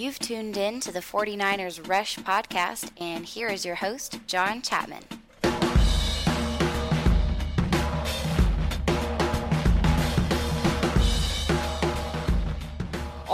You've tuned in to the 49ers Rush podcast, and here is your host, John Chapman.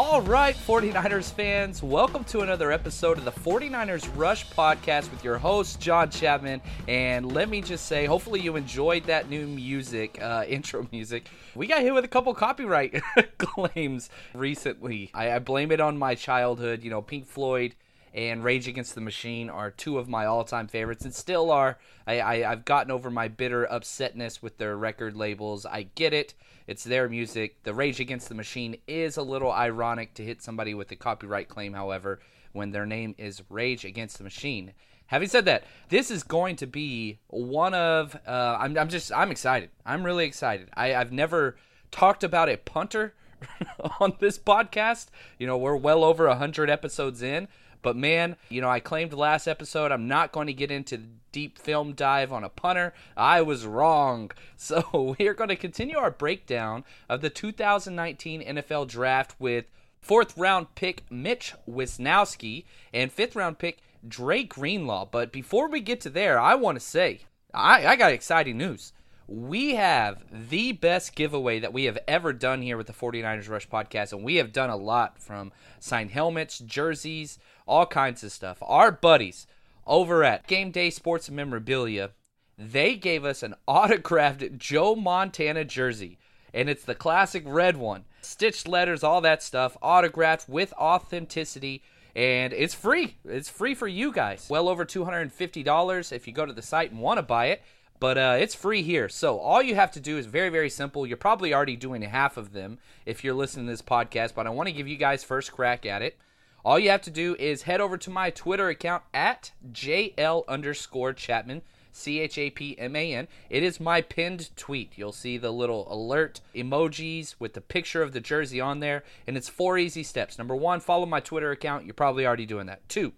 All right, 49ers fans, welcome to another episode of the 49ers Rush podcast with your host, John Chapman. And let me just say, hopefully, you enjoyed that new music, uh, intro music. We got hit with a couple copyright claims recently. I, I blame it on my childhood. You know, Pink Floyd and Rage Against the Machine are two of my all-time favorites, and still are. I, I have gotten over my bitter upsetness with their record labels. I get it; it's their music. The Rage Against the Machine is a little ironic to hit somebody with a copyright claim, however, when their name is Rage Against the Machine. Having said that, this is going to be one of uh, I'm, I'm just I'm excited. I'm really excited. I, I've never talked about a punter on this podcast. You know, we're well over hundred episodes in. But man, you know, I claimed last episode I'm not going to get into the deep film dive on a punter. I was wrong. So we are going to continue our breakdown of the 2019 NFL Draft with fourth round pick Mitch Wishnowsky and fifth round pick Dre Greenlaw. But before we get to there, I want to say I, I got exciting news we have the best giveaway that we have ever done here with the 49ers Rush podcast, and we have done a lot from signed helmets, jerseys, all kinds of stuff. Our buddies over at Game Day Sports Memorabilia, they gave us an autographed Joe Montana jersey, and it's the classic red one. Stitched letters, all that stuff, autographed with authenticity and it's free. It's free for you guys. Well over $250 if you go to the site and want to buy it but uh, it's free here. So all you have to do is very, very simple. You're probably already doing half of them if you're listening to this podcast, but I want to give you guys first crack at it. All you have to do is head over to my Twitter account at JL underscore Chapman, C H A P M A N. It is my pinned tweet. You'll see the little alert emojis with the picture of the jersey on there, and it's four easy steps. Number one, follow my Twitter account. You're probably already doing that. Two,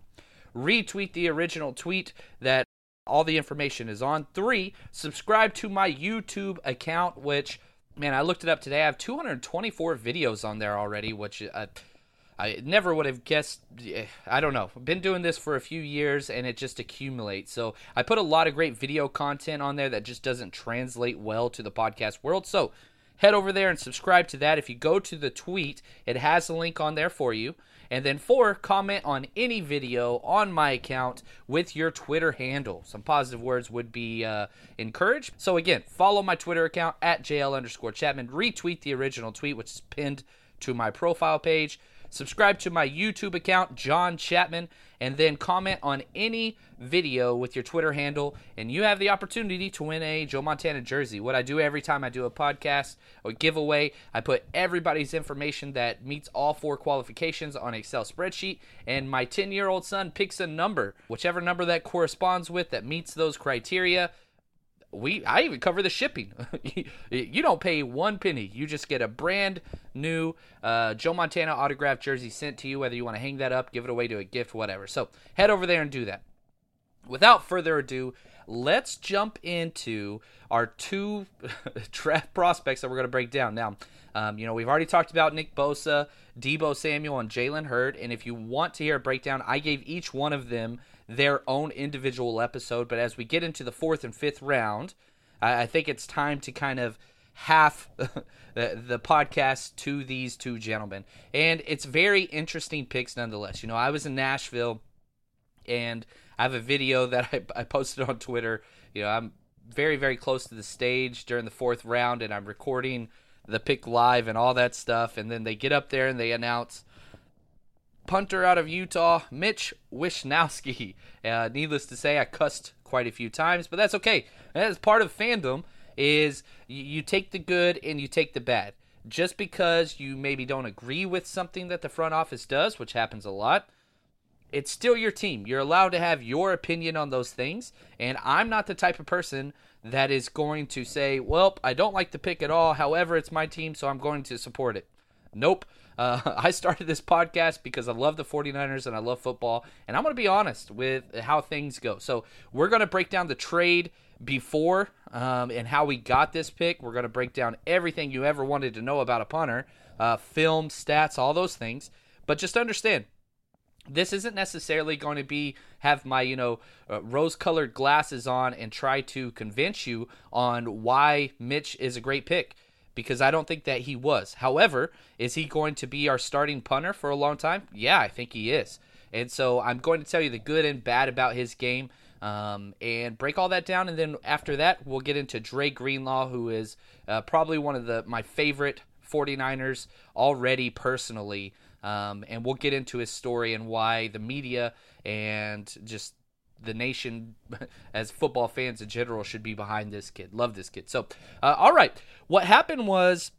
retweet the original tweet that all the information is on. Three, subscribe to my YouTube account, which, man, I looked it up today. I have 224 videos on there already, which uh, I never would have guessed. Eh, I don't know. I've been doing this for a few years and it just accumulates. So I put a lot of great video content on there that just doesn't translate well to the podcast world. So head over there and subscribe to that. If you go to the tweet, it has a link on there for you. And then four, comment on any video on my account with your Twitter handle. Some positive words would be uh, encouraged. So again, follow my Twitter account at JL underscore Chapman. Retweet the original tweet, which is pinned to my profile page subscribe to my YouTube account, John Chapman, and then comment on any video with your Twitter handle, and you have the opportunity to win a Joe Montana jersey. What I do every time I do a podcast or giveaway, I put everybody's information that meets all four qualifications on Excel spreadsheet, and my 10 year old son picks a number, whichever number that corresponds with that meets those criteria we I even cover the shipping. you don't pay one penny. You just get a brand new uh, Joe Montana autographed jersey sent to you, whether you want to hang that up, give it away to a gift, whatever. So head over there and do that. Without further ado, let's jump into our two draft prospects that we're going to break down. Now, um, you know, we've already talked about Nick Bosa, Deebo Samuel, and Jalen Hurd. And if you want to hear a breakdown, I gave each one of them their own individual episode. But as we get into the fourth and fifth round, I, I think it's time to kind of half the, the podcast to these two gentlemen. And it's very interesting picks nonetheless. You know, I was in Nashville and I have a video that I, I posted on Twitter. You know, I'm very, very close to the stage during the fourth round and I'm recording the pick live and all that stuff. And then they get up there and they announce punter out of Utah, Mitch Wishnowsky. Uh, needless to say, I cussed quite a few times, but that's okay. That's part of fandom is you take the good and you take the bad. Just because you maybe don't agree with something that the front office does, which happens a lot, it's still your team. You're allowed to have your opinion on those things, and I'm not the type of person that is going to say, "Well, I don't like the pick at all. However, it's my team, so I'm going to support it." Nope. Uh, I started this podcast because I love the 49ers and I love football, and I'm going to be honest with how things go. So, we're going to break down the trade before um, and how we got this pick. We're going to break down everything you ever wanted to know about a punter, uh, film, stats, all those things. But just understand, this isn't necessarily going to be have my you know uh, rose colored glasses on and try to convince you on why Mitch is a great pick because I don't think that he was. However, is he going to be our starting punter for a long time? Yeah, I think he is. And so I'm going to tell you the good and bad about his game um, and break all that down. And then after that, we'll get into Dre Greenlaw, who is uh, probably one of the my favorite 49ers already personally. Um, and we'll get into his story and why the media and just the nation as football fans in general should be behind this kid. Love this kid. So, uh, all right. What happened was,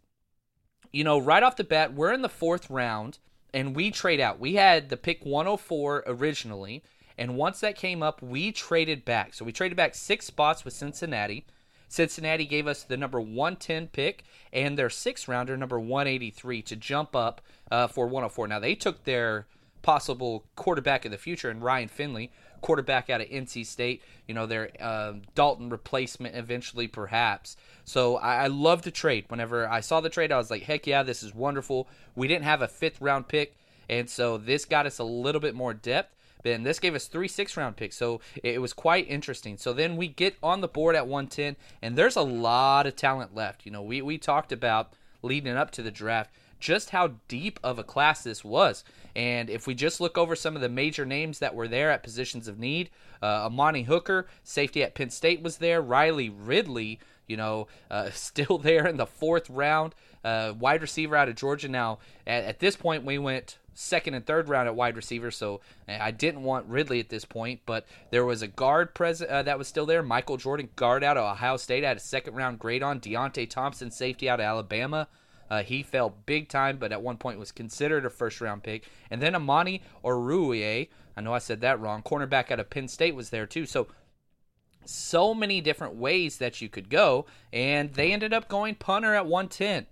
you know, right off the bat, we're in the fourth round and we trade out. We had the pick 104 originally. And once that came up, we traded back. So we traded back six spots with Cincinnati. Cincinnati gave us the number 110 pick and their sixth rounder, number 183, to jump up uh, for 104. Now, they took their possible quarterback of the future and Ryan Finley, quarterback out of NC State. You know, their uh, Dalton replacement eventually, perhaps. So I, I love the trade. Whenever I saw the trade, I was like, heck yeah, this is wonderful. We didn't have a fifth round pick, and so this got us a little bit more depth. And this gave us three six round picks, so it was quite interesting. So then we get on the board at 110, and there's a lot of talent left. You know, we, we talked about leading up to the draft just how deep of a class this was. And if we just look over some of the major names that were there at positions of need, uh, Amani Hooker, safety at Penn State, was there. Riley Ridley, you know, uh, still there in the fourth round. Uh, wide receiver out of Georgia. Now, at, at, this point, we went second and third round at wide receiver, so eh, I didn't want Ridley at this point. But there was a guard present uh, that was still there. Michael Jordan, guard out of Ohio State, had a second round grade on. Deionte Thompson, safety out of Alabama. Uh, he fell big time, but at one point was considered a first round pick. And then Amani Oruwariye, I know I said that wrong, cornerback out of Penn State was there too. So, so many different ways that you could go. And they ended up going punter at 110.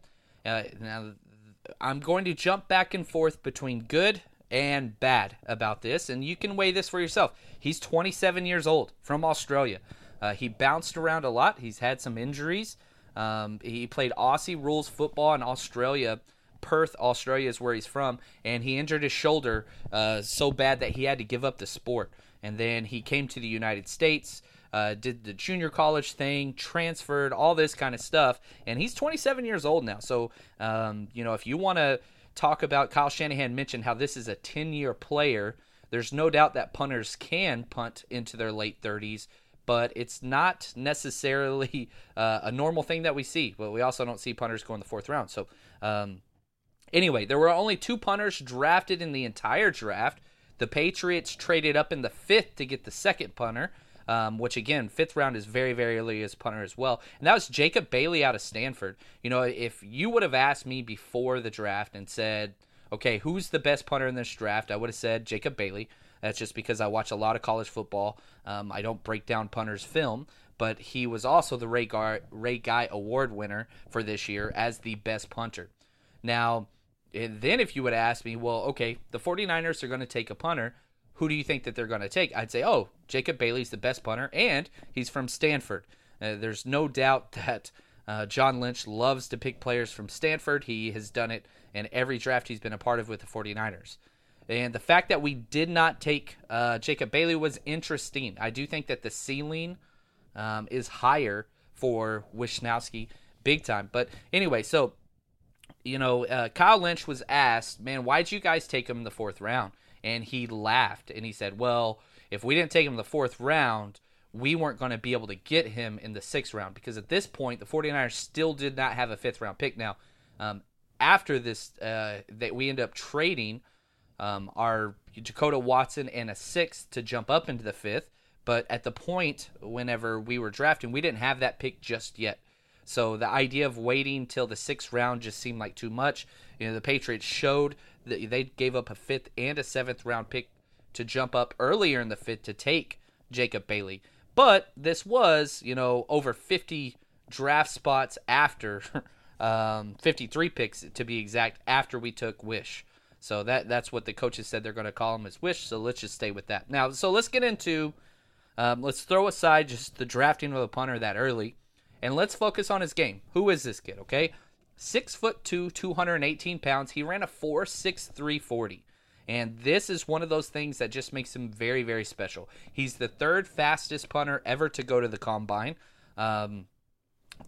Uh, now, I'm going to jump back and forth between good and bad about this, and you can weigh this for yourself. He's 27 years old from Australia. Uh, he bounced around a lot. He's had some injuries. Um, he played Aussie rules football in Australia. Perth, Australia is where he's from, and he injured his shoulder uh, so bad that he had to give up the sport. And then he came to the United States, uh, did the junior college thing, transferred, all this kind of stuff. And he's 27 years old now. So, um, you know, if you want to talk about Kyle Shanahan mentioned how this is a 10 year player, there's no doubt that punters can punt into their late 30s but it's not necessarily uh, a normal thing that we see. But we also don't see punters go in the fourth round. So, um, anyway, there were only two punters drafted in the entire draft. The Patriots traded up in the fifth to get the second punter, um, which again, fifth round is very, very early as punter as well. And that was Jacob Bailey out of Stanford. You know, if you would have asked me before the draft and said, okay, who's the best punter in this draft? I would have said Jacob Bailey. That's just because I watch a lot of college football. Um, I don't break down punters' film, but he was also the Ray, Gar- Ray Guy Award winner for this year as the best punter. Now, then if you would ask me, well, okay, the 49ers are going to take a punter. Who do you think that they're going to take? I'd say, oh, Jacob Bailey's the best punter, and he's from Stanford. Uh, there's no doubt that uh, John Lynch loves to pick players from Stanford. He has done it in every draft he's been a part of with the 49ers. And the fact that we did not take uh, Jacob Bailey was interesting. I do think that the ceiling um, is higher for Wishnowsky big time. But anyway, so you know, uh, Kyle Lynch was asked, "Man, why'd you guys take him in the fourth round?" And he laughed and he said, "Well, if we didn't take him in the fourth round." We weren't going to be able to get him in the sixth round because at this point, the 49ers still did not have a fifth round pick. Now, um, after this, uh, that we end up trading um, our Dekoda Watson and a sixth to jump up into the fifth. But at the point whenever we were drafting, we didn't have that pick just yet. So the idea of waiting till the sixth round just seemed like too much. You know, the Patriots showed that they gave up a fifth and a seventh round pick to jump up earlier in the fifth to take Jacob Bailey. But this was, you know, over 50 draft spots after, um, 53 picks to be exact, after we took Wish. So that that's what the coaches said they're going to call him as Wish. So let's just stay with that. Now, so let's get into, um, let's throw aside just the drafting of the punter that early, and let's focus on his game. Who is this kid? Okay, six foot two, 218 pounds. He ran a four six three forty. And this is one of those things that just makes him very, very special. He's the third fastest punter ever to go to the combine. Um,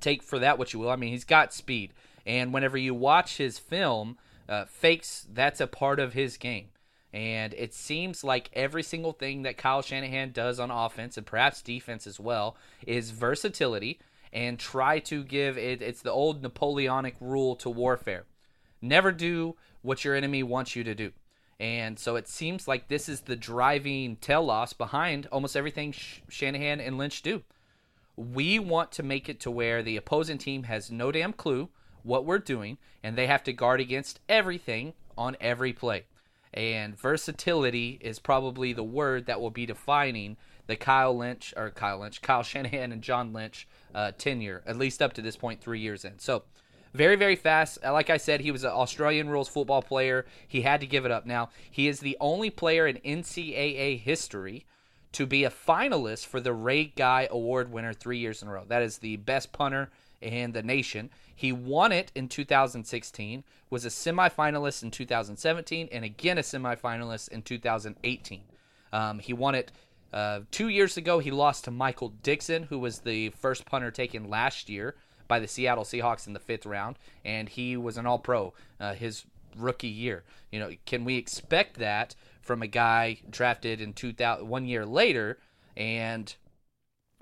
take for that what you will. I mean, he's got speed. And whenever you watch his film, uh, fakes, that's a part of his game. And it seems like every single thing that Kyle Shanahan does on offense and perhaps defense as well is versatility and try to give it. It's the old Napoleonic rule to warfare never do what your enemy wants you to do. And so it seems like this is the driving telos behind almost everything Shanahan and Lynch do. We want to make it to where the opposing team has no damn clue what we're doing, and they have to guard against everything on every play. And versatility is probably the word that will be defining the Kyle Lynch or Kyle Lynch, Kyle Shanahan and John Lynch uh, tenure, at least up to this point, three years in. So very, very fast. Uh, like I said, he was an Australian rules football player. He had to give it up. Now, he is the only player in NCAA history to be a finalist for the Ray Guy Award winner three years in a row. That is the best punter in the nation. He won it in 2016, was a semifinalist in 2017, and again a semifinalist in 2018. Um, he won it uh, two years ago. He lost to Michael Dickson, who was the first punter taken last year by the Seattle Seahawks in the fifth round, and he was an All Pro uh, his rookie year. You know, can we expect that from a guy drafted in 2000 one year later and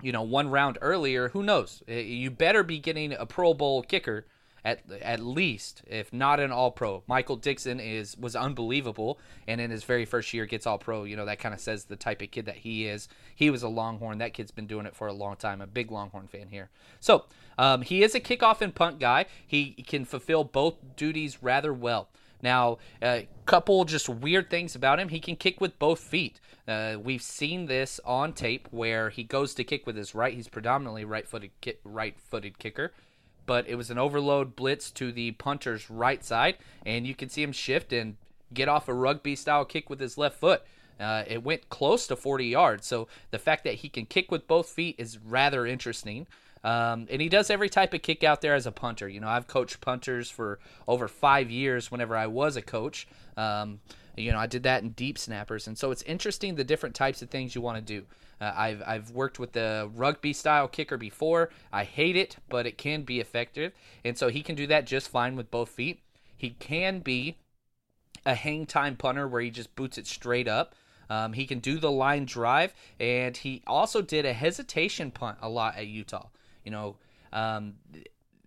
you know one round earlier? Who knows? You better be getting a Pro Bowl kicker at at least, if not an All Pro. Michael Dickson is was unbelievable, and in his very first year gets All Pro. You know that kind of says the type of kid that he is. He was a Longhorn. That kid's been doing it for a long time. A big Longhorn fan here. So um, he is a kickoff and punt guy. He can fulfill both duties rather well. Now, a couple just weird things about him. He can kick with both feet. Uh, we've seen this on tape where he goes to kick with his right. He's predominantly right-footed, ki- right-footed kicker but it was an overload blitz to the punter's right side, and you can see him shift and get off a rugby style kick with his left foot. Uh, it went close to 40 yards, so the fact that he can kick with both feet is rather interesting. Um, and he does every type of kick out there as a punter. You know, I've coached punters for over five years whenever I was a coach. Um, you know, I did that in deep snappers, and so it's interesting the different types of things you want to do. Uh, I've I've worked with the rugby style kicker before. I hate it, but it can be effective, and so he can do that just fine with both feet. He can be a hang time punter where he just boots it straight up. Um, he can do the line drive, and he also did a hesitation punt a lot at Utah. You know, um,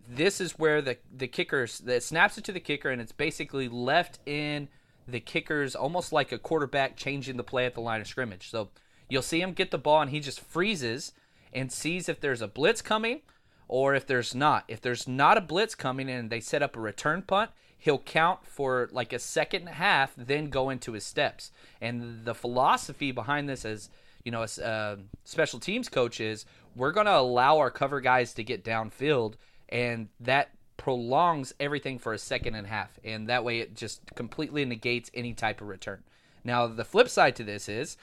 this is where the the kicker that snaps it to the kicker, and it's basically left in the kicker's almost like a quarterback changing the play at the line of scrimmage. So You'll see him get the ball and he just freezes and sees if there's a blitz coming or if there's not. If there's not a blitz coming and they set up a return punt, he'll count for like a second and a half, then go into his steps. And the philosophy behind this is, you know, as uh, special teams coaches, we're going to allow our cover guys to get downfield, and that prolongs everything for a second and a half. And that way it just completely negates any type of return. Now, the flip side to this is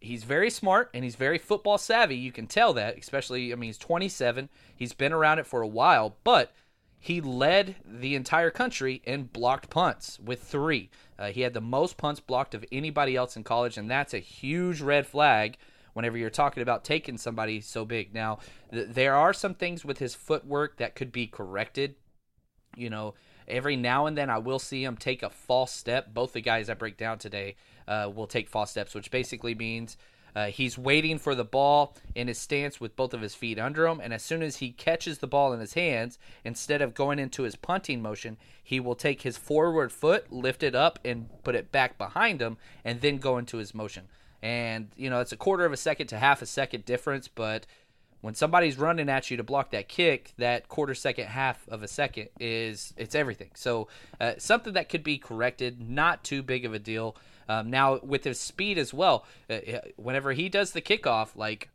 he's very smart and he's very football savvy. You can tell that, especially, I mean, he's 27. He's been around it for a while, but he led the entire country in blocked punts with three. Uh, he had the most punts blocked of anybody else in college, and that's a huge red flag whenever you're talking about taking somebody so big. Now, th- there are some things with his footwork that could be corrected. You know, every now and then I will see him take a false step. Both the guys I break down today uh, will take false steps, which basically means uh, he's waiting for the ball in his stance with both of his feet under him, and as soon as he catches the ball in his hands, instead of going into his punting motion, he will take his forward foot, lift it up, and put it back behind him, and then go into his motion. And you know it's a quarter of a second to half a second difference, but when somebody's running at you to block that kick, that quarter second, half of a second is it's everything. So uh, something that could be corrected, not too big of a deal. Um, now with his speed as well, uh, uh whenever he does the kickoff, like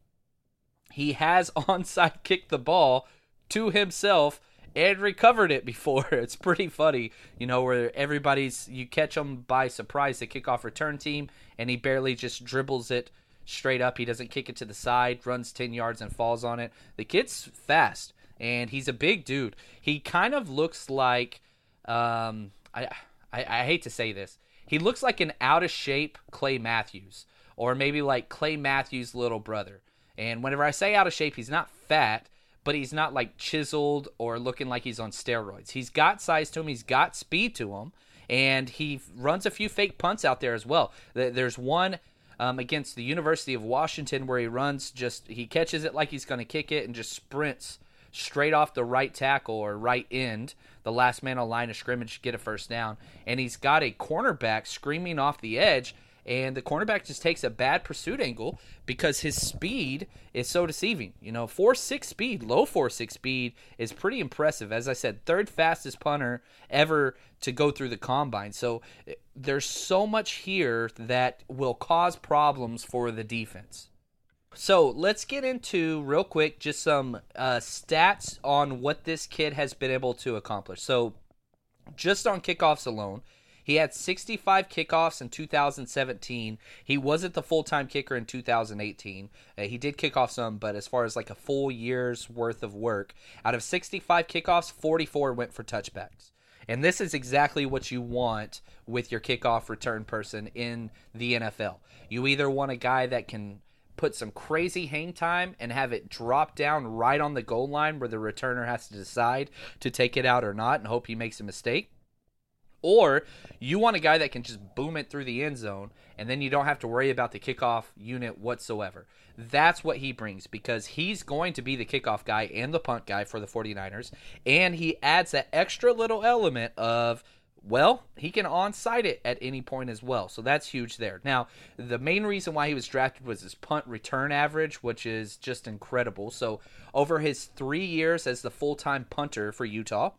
he has onside kicked the ball to himself and recovered it before. It's pretty funny, you know, where everybody's you catch him by surprise, the kickoff return team, and he barely just dribbles it straight up. He doesn't kick it to the side, runs 10 yards and falls on it. The kid's fast and he's a big dude. He kind of looks like um I I, I hate to say this. He looks like an out of shape Clay Matthews, or maybe like Clay Matthews' little brother. And whenever I say out of shape, he's not fat, but he's not like chiseled or looking like he's on steroids. He's got size to him, he's got speed to him, and he runs a few fake punts out there as well. There's one um, against the University of Washington where he runs just he catches it like he's going to kick it and just sprints straight off the right tackle or right end, the last man on line of scrimmage, get a first down. And he's got a cornerback screaming off the edge, and the cornerback just takes a bad pursuit angle because his speed is so deceiving. You know, 4 6 speed, low 4 6 speed is pretty impressive. As I said, third fastest punter ever to go through the combine. So eh, there's so much here that will cause problems for the defense. So let's get into real quick just some uh, stats on what this kid has been able to accomplish. So, just on kickoffs alone, he had 65 kickoffs in 2017. He wasn't the full time kicker in 2018. Uh, he did kick off some, but as far as like a full year's worth of work, out of 65 kickoffs, 44 went for touchbacks. And this is exactly what you want with your kickoff return person in the NFL. You either want a guy that can put some crazy hang time and have it drop down right on the goal line where the returner has to decide to take it out or not and hope he makes a mistake. Or you want a guy that can just boom it through the end zone and then you don't have to worry about the kickoff unit whatsoever. That's what he brings because he's going to be the kickoff guy and the punt guy for the 49ers. And he adds that extra little element of well, he can onside it at any point as well. So that's huge there. Now, the main reason why he was drafted was his punt return average, which is just incredible. So, over his three years as the full time punter for Utah,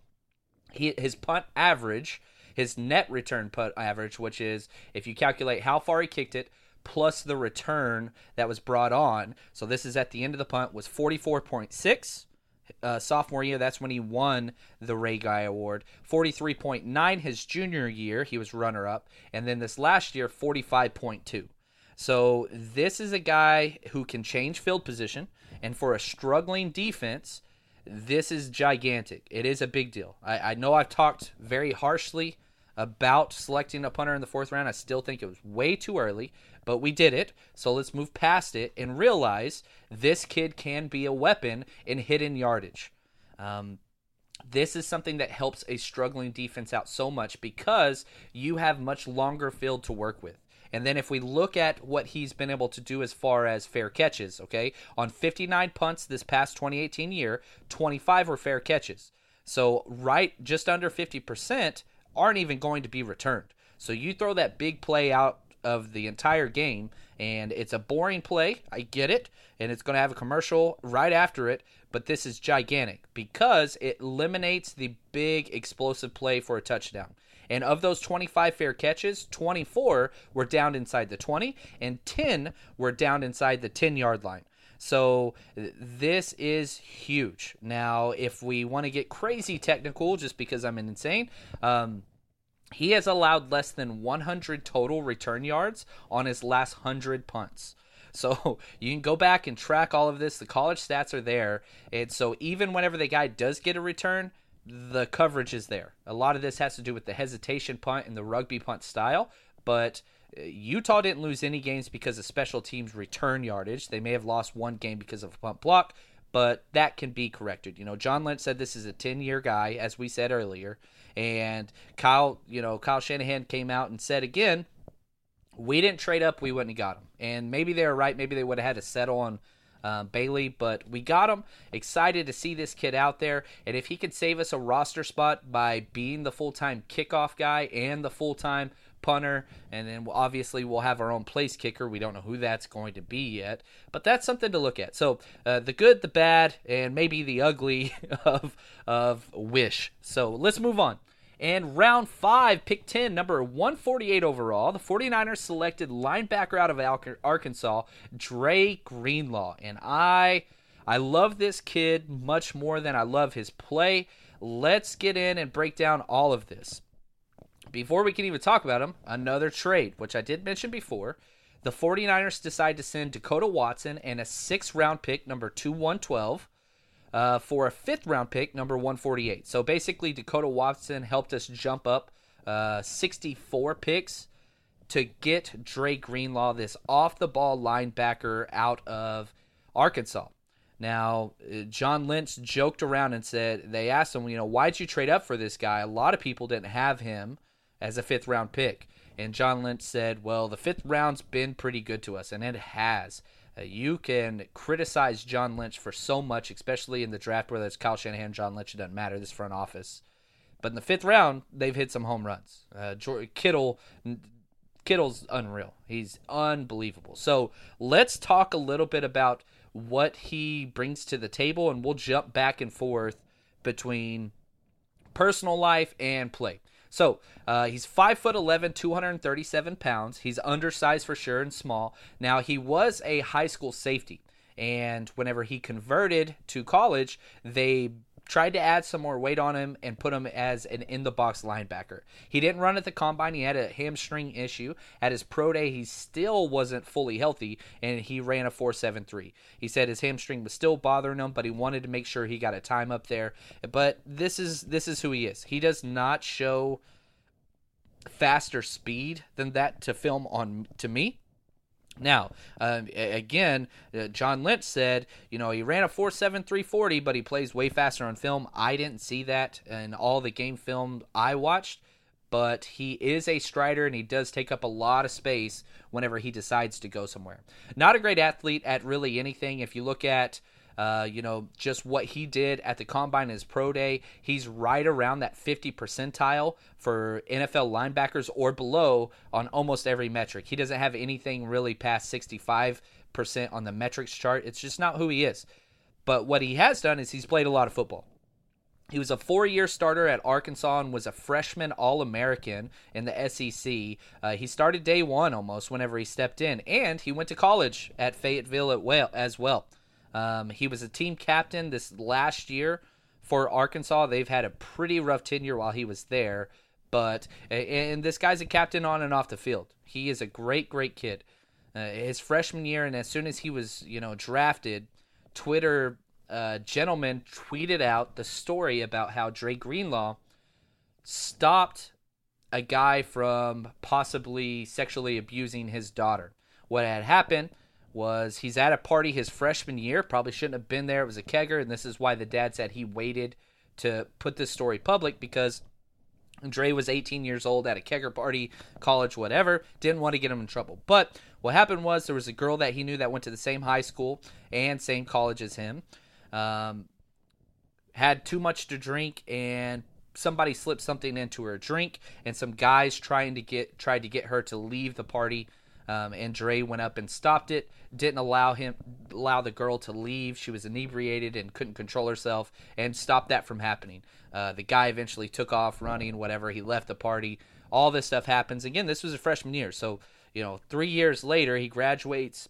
he, his punt average, his net return punt average, which is if you calculate how far he kicked it plus the return that was brought on. So, this is at the end of the punt, was 44.6 uh, sophomore year, that's when he won the Ray Guy Award. 43.9 his junior year, he was runner up. And then this last year, 45.2. So this is a guy who can change field position. And for a struggling defense, this is gigantic. It is a big deal. I, I know I've talked very harshly about selecting a punter in the fourth round. I still think it was way too early, but we did it. So let's move past it and realize this kid can be a weapon in hidden yardage. Um, this is something that helps a struggling defense out so much because you have much longer field to work with. And then if we look at what he's been able to do as far as fair catches, okay, on 59 punts this past 2018 year, 25 were fair catches. So right just under 50% aren't even going to be returned. So you throw that big play out of the entire game, and it's a boring play. I get it, and it's going to have a commercial right after it, but this is gigantic because it eliminates the big explosive play for a touchdown. And of those 25 fair catches, 24 were down inside the 20, and 10 were down inside the 10 yard line. So this is huge. Now, if we want to get crazy technical, just because I'm insane, um, he has allowed less than 100 total return yards on his last 100 punts. So you can go back and track all of this. The college stats are there. And so even whenever the guy does get a return, the coverage is there. A lot of this has to do with the hesitation punt and the rugby punt style, but uh, Utah didn't lose any games because of special teams return yardage. They may have lost one game because of a punt block, but that can be corrected. You know, John Lynch said this is a 10 year guy, as we said earlier. And Kyle, you know, Kyle Shanahan came out and said again, we didn't trade up, we wouldn't have got him. And maybe they were right. Maybe they would have had to settle on um, Bailey, but we got him. Excited to see this kid out there. And if he could save us a roster spot by being the full time kickoff guy and the full time punter, and then obviously we'll have our own place kicker. We don't know who that's going to be yet, but that's something to look at. So uh, the good, the bad, and maybe the ugly of of Wish. So let's move on. And round five, pick 10, number 148 overall, the 49ers selected linebacker out of Arkansas, Dre Greenlaw. And I I love this kid much more than I love his play. Let's get in and break down all of this. Before we can even talk about him, another trade, which I did mention before. The 49ers decide to send Dekoda Watson and a six round pick, number 2 112, uh, for a fifth round pick, number 148. So basically, Dekoda Watson helped us jump up uh, 64 picks to get Dre Greenlaw, this off the ball linebacker out of Arkansas. Now, uh, John Lynch joked around and said, they asked him, you know, why'd you trade up for this guy? A lot of people didn't have him as a fifth round pick. And John Lynch said, well, the fifth round's been pretty good to us, and it has. Uh, you can criticize John Lynch for so much, especially in the draft, whether it's Kyle Shanahan, John Lynch, it doesn't matter, this front office. But in the fifth round, they've hit some home runs. Uh, Kittle, Kittle's unreal. He's unbelievable. So let's talk a little bit about what he brings to the table, and we'll jump back and forth between personal life and play. So uh, he's five foot 11, 237 pounds. He's undersized for sure and small. Now he was a high school safety, and whenever he converted to college, they tried to add some more weight on him and put him as an in the box linebacker. He didn't run at the combine. He had a hamstring issue. At his pro day, he still wasn't fully healthy and he ran a 4.73. He said his hamstring was still bothering him, but he wanted to make sure he got a time up there. But this is this is who he is. He does not show faster speed than that to film on to me. Now, uh, again, uh, John Lynch said, you know, he ran a 4.7340, but he plays way faster on film. I didn't see that in all the game film I watched, but he is a strider and he does take up a lot of space whenever he decides to go somewhere. Not a great athlete at really anything. If you look at uh, you know, just what he did at the combine his pro day. He's right around that 50 percentile for NFL linebackers or below on almost every metric. He doesn't have anything really past 65% on the metrics chart. It's just not who he is. But what he has done is he's played a lot of football. He was a four year starter at Arkansas and was a freshman All American in the SEC. Uh, he started day one almost whenever he stepped in, and he went to college at Fayetteville as well. Um, he was a team captain this last year for Arkansas. They've had a pretty rough tenure while he was there, but and this guy's a captain on and off the field. He is a great, great kid. Uh, his freshman year, and as soon as he was, you know, drafted, Twitter uh, gentleman tweeted out the story about how Dre Greenlaw stopped a guy from possibly sexually abusing his daughter. What had happened was he's at a party his freshman year, probably shouldn't have been there. It was a kegger, and this is why the dad said he waited to put this story public because Dre was 18 years old at a kegger party, college, whatever. Didn't want to get him in trouble. But what happened was there was a girl that he knew that went to the same high school and same college as him. Um, had too much to drink and somebody slipped something into her drink and some guys trying to get tried to get her to leave the party um, and Dre went up and stopped it. Didn't allow him allow the girl to leave. She was inebriated and couldn't control herself, and stopped that from happening. Uh, the guy eventually took off running. Whatever, he left the party. All this stuff happens. Again, this was a freshman year, so you know, three years later, he graduates,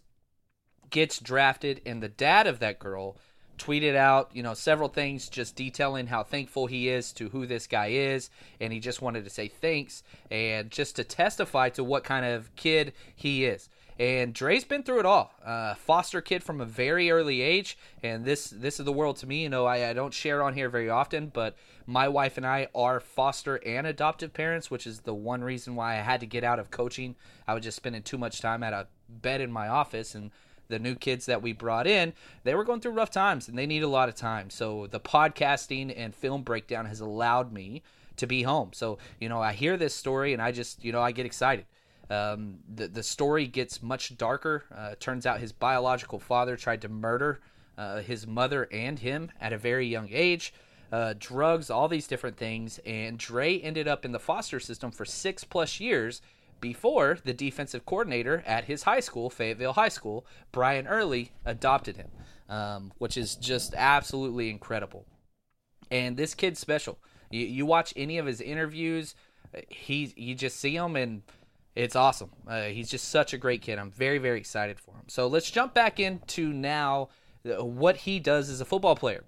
gets drafted, and the dad of that girl tweeted out, you know, several things just detailing how thankful he is to who this guy is, and he just wanted to say thanks and just to testify to what kind of kid he is. And Dre's been through it all. Uh, foster kid from a very early age, and this this is the world to me. You know, I, I don't share on here very often, but my wife and I are foster and adoptive parents, which is the one reason why I had to get out of coaching. I was just spending too much time at a bed in my office, and the new kids that we brought in, they were going through rough times and they need a lot of time. So the podcasting and film breakdown has allowed me to be home. So, you know, I hear this story and I just, you know, I get excited. Um, the, the story gets much darker. Uh, turns out his biological father tried to murder uh, his mother and him at a very young age. Uh, drugs, all these different things. And Dre ended up in the foster system for six plus years before the defensive coordinator at his high school, Fayetteville High School, Brian Early, adopted him, um, which is just absolutely incredible. And this kid's special. You, you watch any of his interviews, he you just see him and it's awesome. Uh, he's just such a great kid. I'm very very excited for him. So let's jump back into now uh, what he does as a football player.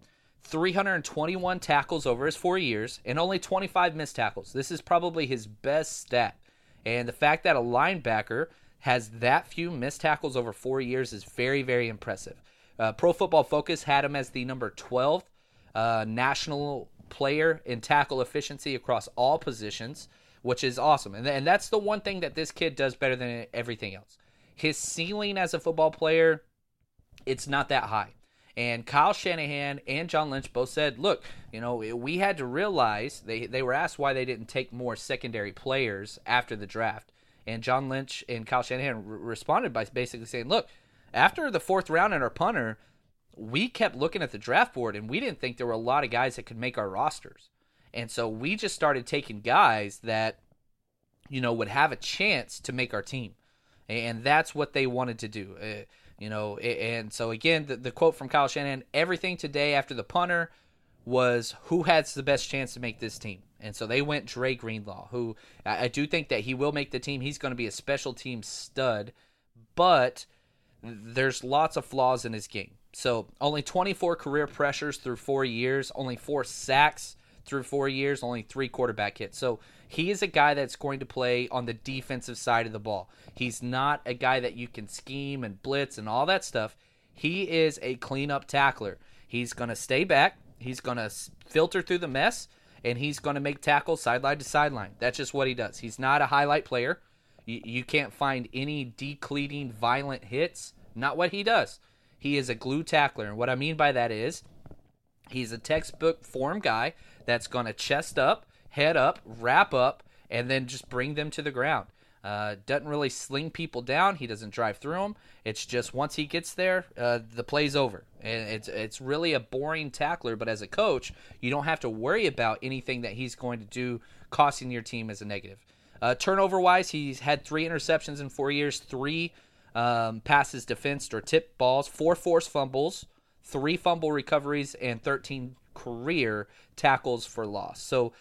321 tackles over his four years and only 25 missed tackles. This is probably his best stat and the fact that a linebacker has that few missed tackles over four years is very, very impressive. Uh, Pro Football Focus had him as the number 12th uh, national player in tackle efficiency across all positions, which is awesome. And, and that's the one thing that this kid does better than everything else. His ceiling as a football player, it's not that high. And Kyle Shanahan and John Lynch both said, look, you know, we had to realize they, they were asked why they didn't take more secondary players after the draft. And John Lynch and Kyle Shanahan responded by basically saying, look, after the fourth round and our punter, we kept looking at the draft board and we didn't think there were a lot of guys that could make our rosters. And so we just started taking guys that, you know, would have a chance to make our team. And that's what they wanted to do. Uh, you know, and so again, the, the quote from Kyle Shanahan: "Everything today after the punter was who has the best chance to make this team." And so they went Dre Greenlaw, who I, I do think that he will make the team. He's going to be a special team stud, but there's lots of flaws in his game. So only 24 career pressures through four years, only four sacks through four years, only three quarterback hits. So he is a guy that's going to play on the defensive side of the ball. He's not a guy that you can scheme and blitz and all that stuff. He is a cleanup tackler. He's going to stay back. He's going to filter through the mess, and he's going to make tackles sideline to sideline. That's just what he does. He's not a highlight player. You, can't find any decleating, violent hits. Not what he does. He is a glue tackler. And what I mean by that is he's a textbook form guy that's going to chest up, head up, wrap up, and then just bring them to the ground. Uh, doesn't really sling people down. He doesn't drive through them. It's just once he gets there, uh, the play's over. And it's it's really a boring tackler. But as a coach, you don't have to worry about anything that he's going to do costing your team as a negative. Uh, turnover wise, he's had three interceptions in four years, three um, passes defensed or tipped balls, four forced fumbles, three fumble recoveries, and 13 career tackles for loss. So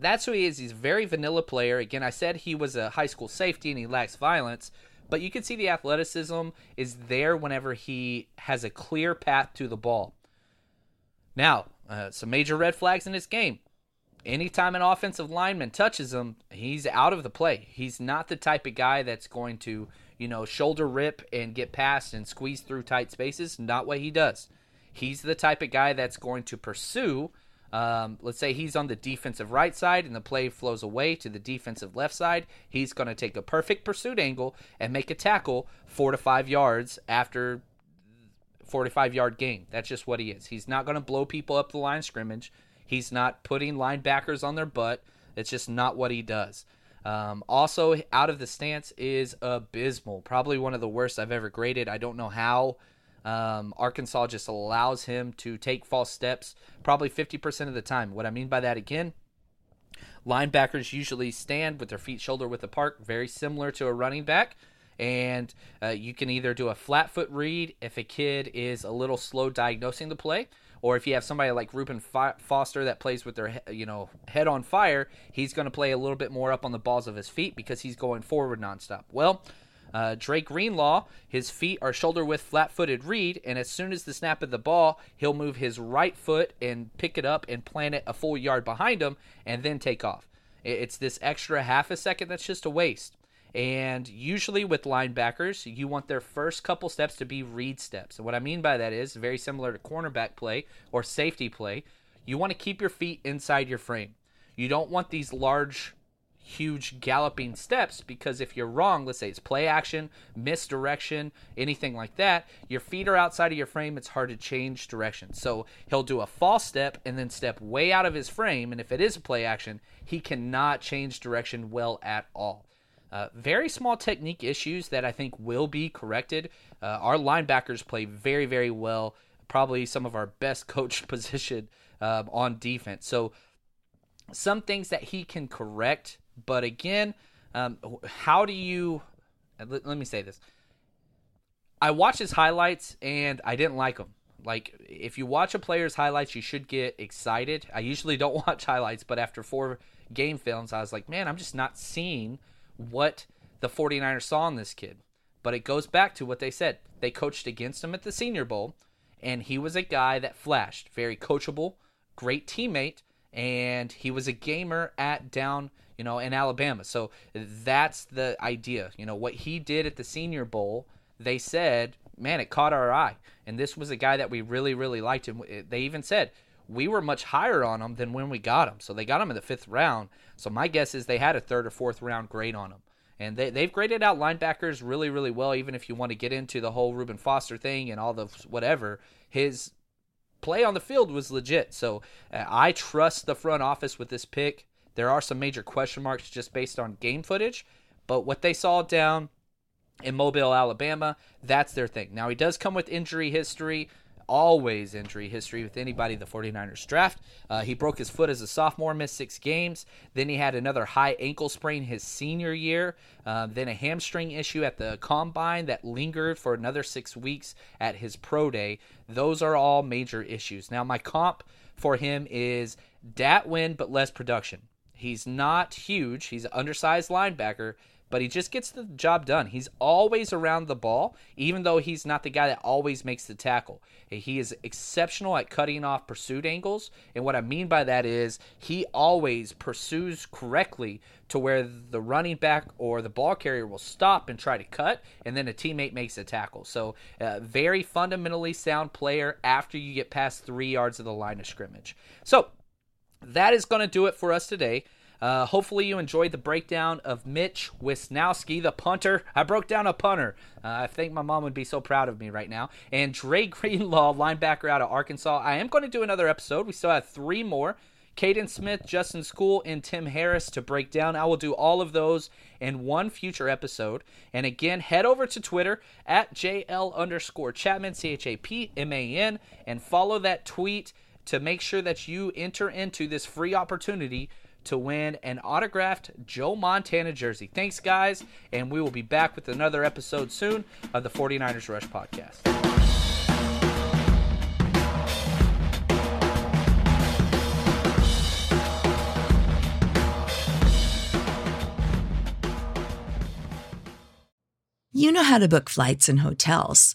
that's who he is. He's a very vanilla player. Again, I said he was a high school safety and he lacks violence, but you can see the athleticism is there whenever he has a clear path to the ball. Now, uh, some major red flags in this game. Anytime an offensive lineman touches him, he's out of the play. He's not the type of guy that's going to, you know, shoulder rip and get past and squeeze through tight spaces. Not what he does. He's the type of guy that's going to pursue um, let's say he's on the defensive right side and the play flows away to the defensive left side. He's going to take a perfect pursuit angle and make a tackle four to five yards after 45 yard gain. That's just what he is. He's not going to blow people up the line scrimmage. He's not putting linebackers on their butt. It's just not what he does. Um, also, out of the stance is abysmal. Probably one of the worst I've ever graded. I don't know how um, Arkansas just allows him to take false steps probably 50% of the time. What I mean by that again, linebackers usually stand with their feet shoulder width apart, very similar to a running back. And uh, you can either do a flat foot read if a kid is a little slow diagnosing the play, or if you have somebody like Reuben Foster that plays with their you know head on fire, he's going to play a little bit more up on the balls of his feet because he's going forward nonstop. Well, uh, Drake Greenlaw, his feet are shoulder width flat footed read, and as soon as the snap of the ball, he'll move his right foot and pick it up and plant it a full yard behind him and then take off. It's this extra half a second that's just a waste. And usually with linebackers, you want their first couple steps to be read steps. And what I mean by that is very similar to cornerback play or safety play. You want to keep your feet inside your frame. You don't want these large huge galloping steps because if you're wrong, let's say it's play action, misdirection, anything like that, your feet are outside of your frame, it's hard to change direction. So he'll do a false step and then step way out of his frame. And if it is a play action, he cannot change direction well at all. Uh, very small technique issues that I think will be corrected. Uh, our linebackers play very, very well. Probably some of our best coached position uh, on defense. So, some things that he can correct but again, um, how do you? Let, let me say this. I watched his highlights and I didn't like them. Like, if you watch a player's highlights, you should get excited. I usually don't watch highlights, but after four game films, I was like, man, I'm just not seeing what the 49ers saw in this kid. But it goes back to what they said. They coached against him at the Senior Bowl, and he was a guy that flashed. Very coachable, great teammate, and he was a gamer at down you know, in Alabama. So that's the idea. You know, what he did at the Senior Bowl, they said, man, it caught our eye. And this was a guy that we really, really liked. And they even said, we were much higher on him than when we got him. So they got him in the fifth round. So my guess is they had a third or fourth round grade on him. And they, they've graded out linebackers really, really well, even if you want to get into the whole Reuben Foster thing and all the whatever. His play on the field was legit. So uh, I trust the front office with this pick. There are some major question marks just based on game footage, but what they saw down in Mobile, Alabama, that's their thing. Now, he does come with injury history, always injury history with anybody the 49ers draft. Uh, he broke his foot as a sophomore, missed six games. Then he had another high ankle sprain his senior year. Uh, then a hamstring issue at the combine that lingered for another six weeks at his pro day. Those are all major issues. Now, my comp for him is Dat Nguyen, but less production. He's not huge. He's an undersized linebacker, but he just gets the job done. He's always around the ball, even though he's not the guy that always makes the tackle. He is exceptional at cutting off pursuit angles. And what I mean by that is he always pursues correctly to where the running back or the ball carrier will stop and try to cut, and then a teammate makes a tackle. So, uh, very fundamentally sound player after you get past three yards of the line of scrimmage. So, that is going to do it for us today. Uh, hopefully, you enjoyed the breakdown of Mitch Wishnowsky, the punter. I broke down a punter. Uh, I think my mom would be so proud of me right now. And Dre Greenlaw, linebacker out of Arkansas. I am going to do another episode. We still have three more. Kaden Smith, Justin Skule, and Tim Harris to break down. I will do all of those in one future episode. And again, head over to Twitter at JL underscore Chapman, C H A P M A N, and follow that tweet to make sure that you enter into this free opportunity to win an autographed Joe Montana jersey. Thanks, guys, and we will be back with another episode soon of the 49ers Rush Podcast. You know how to book flights and hotels.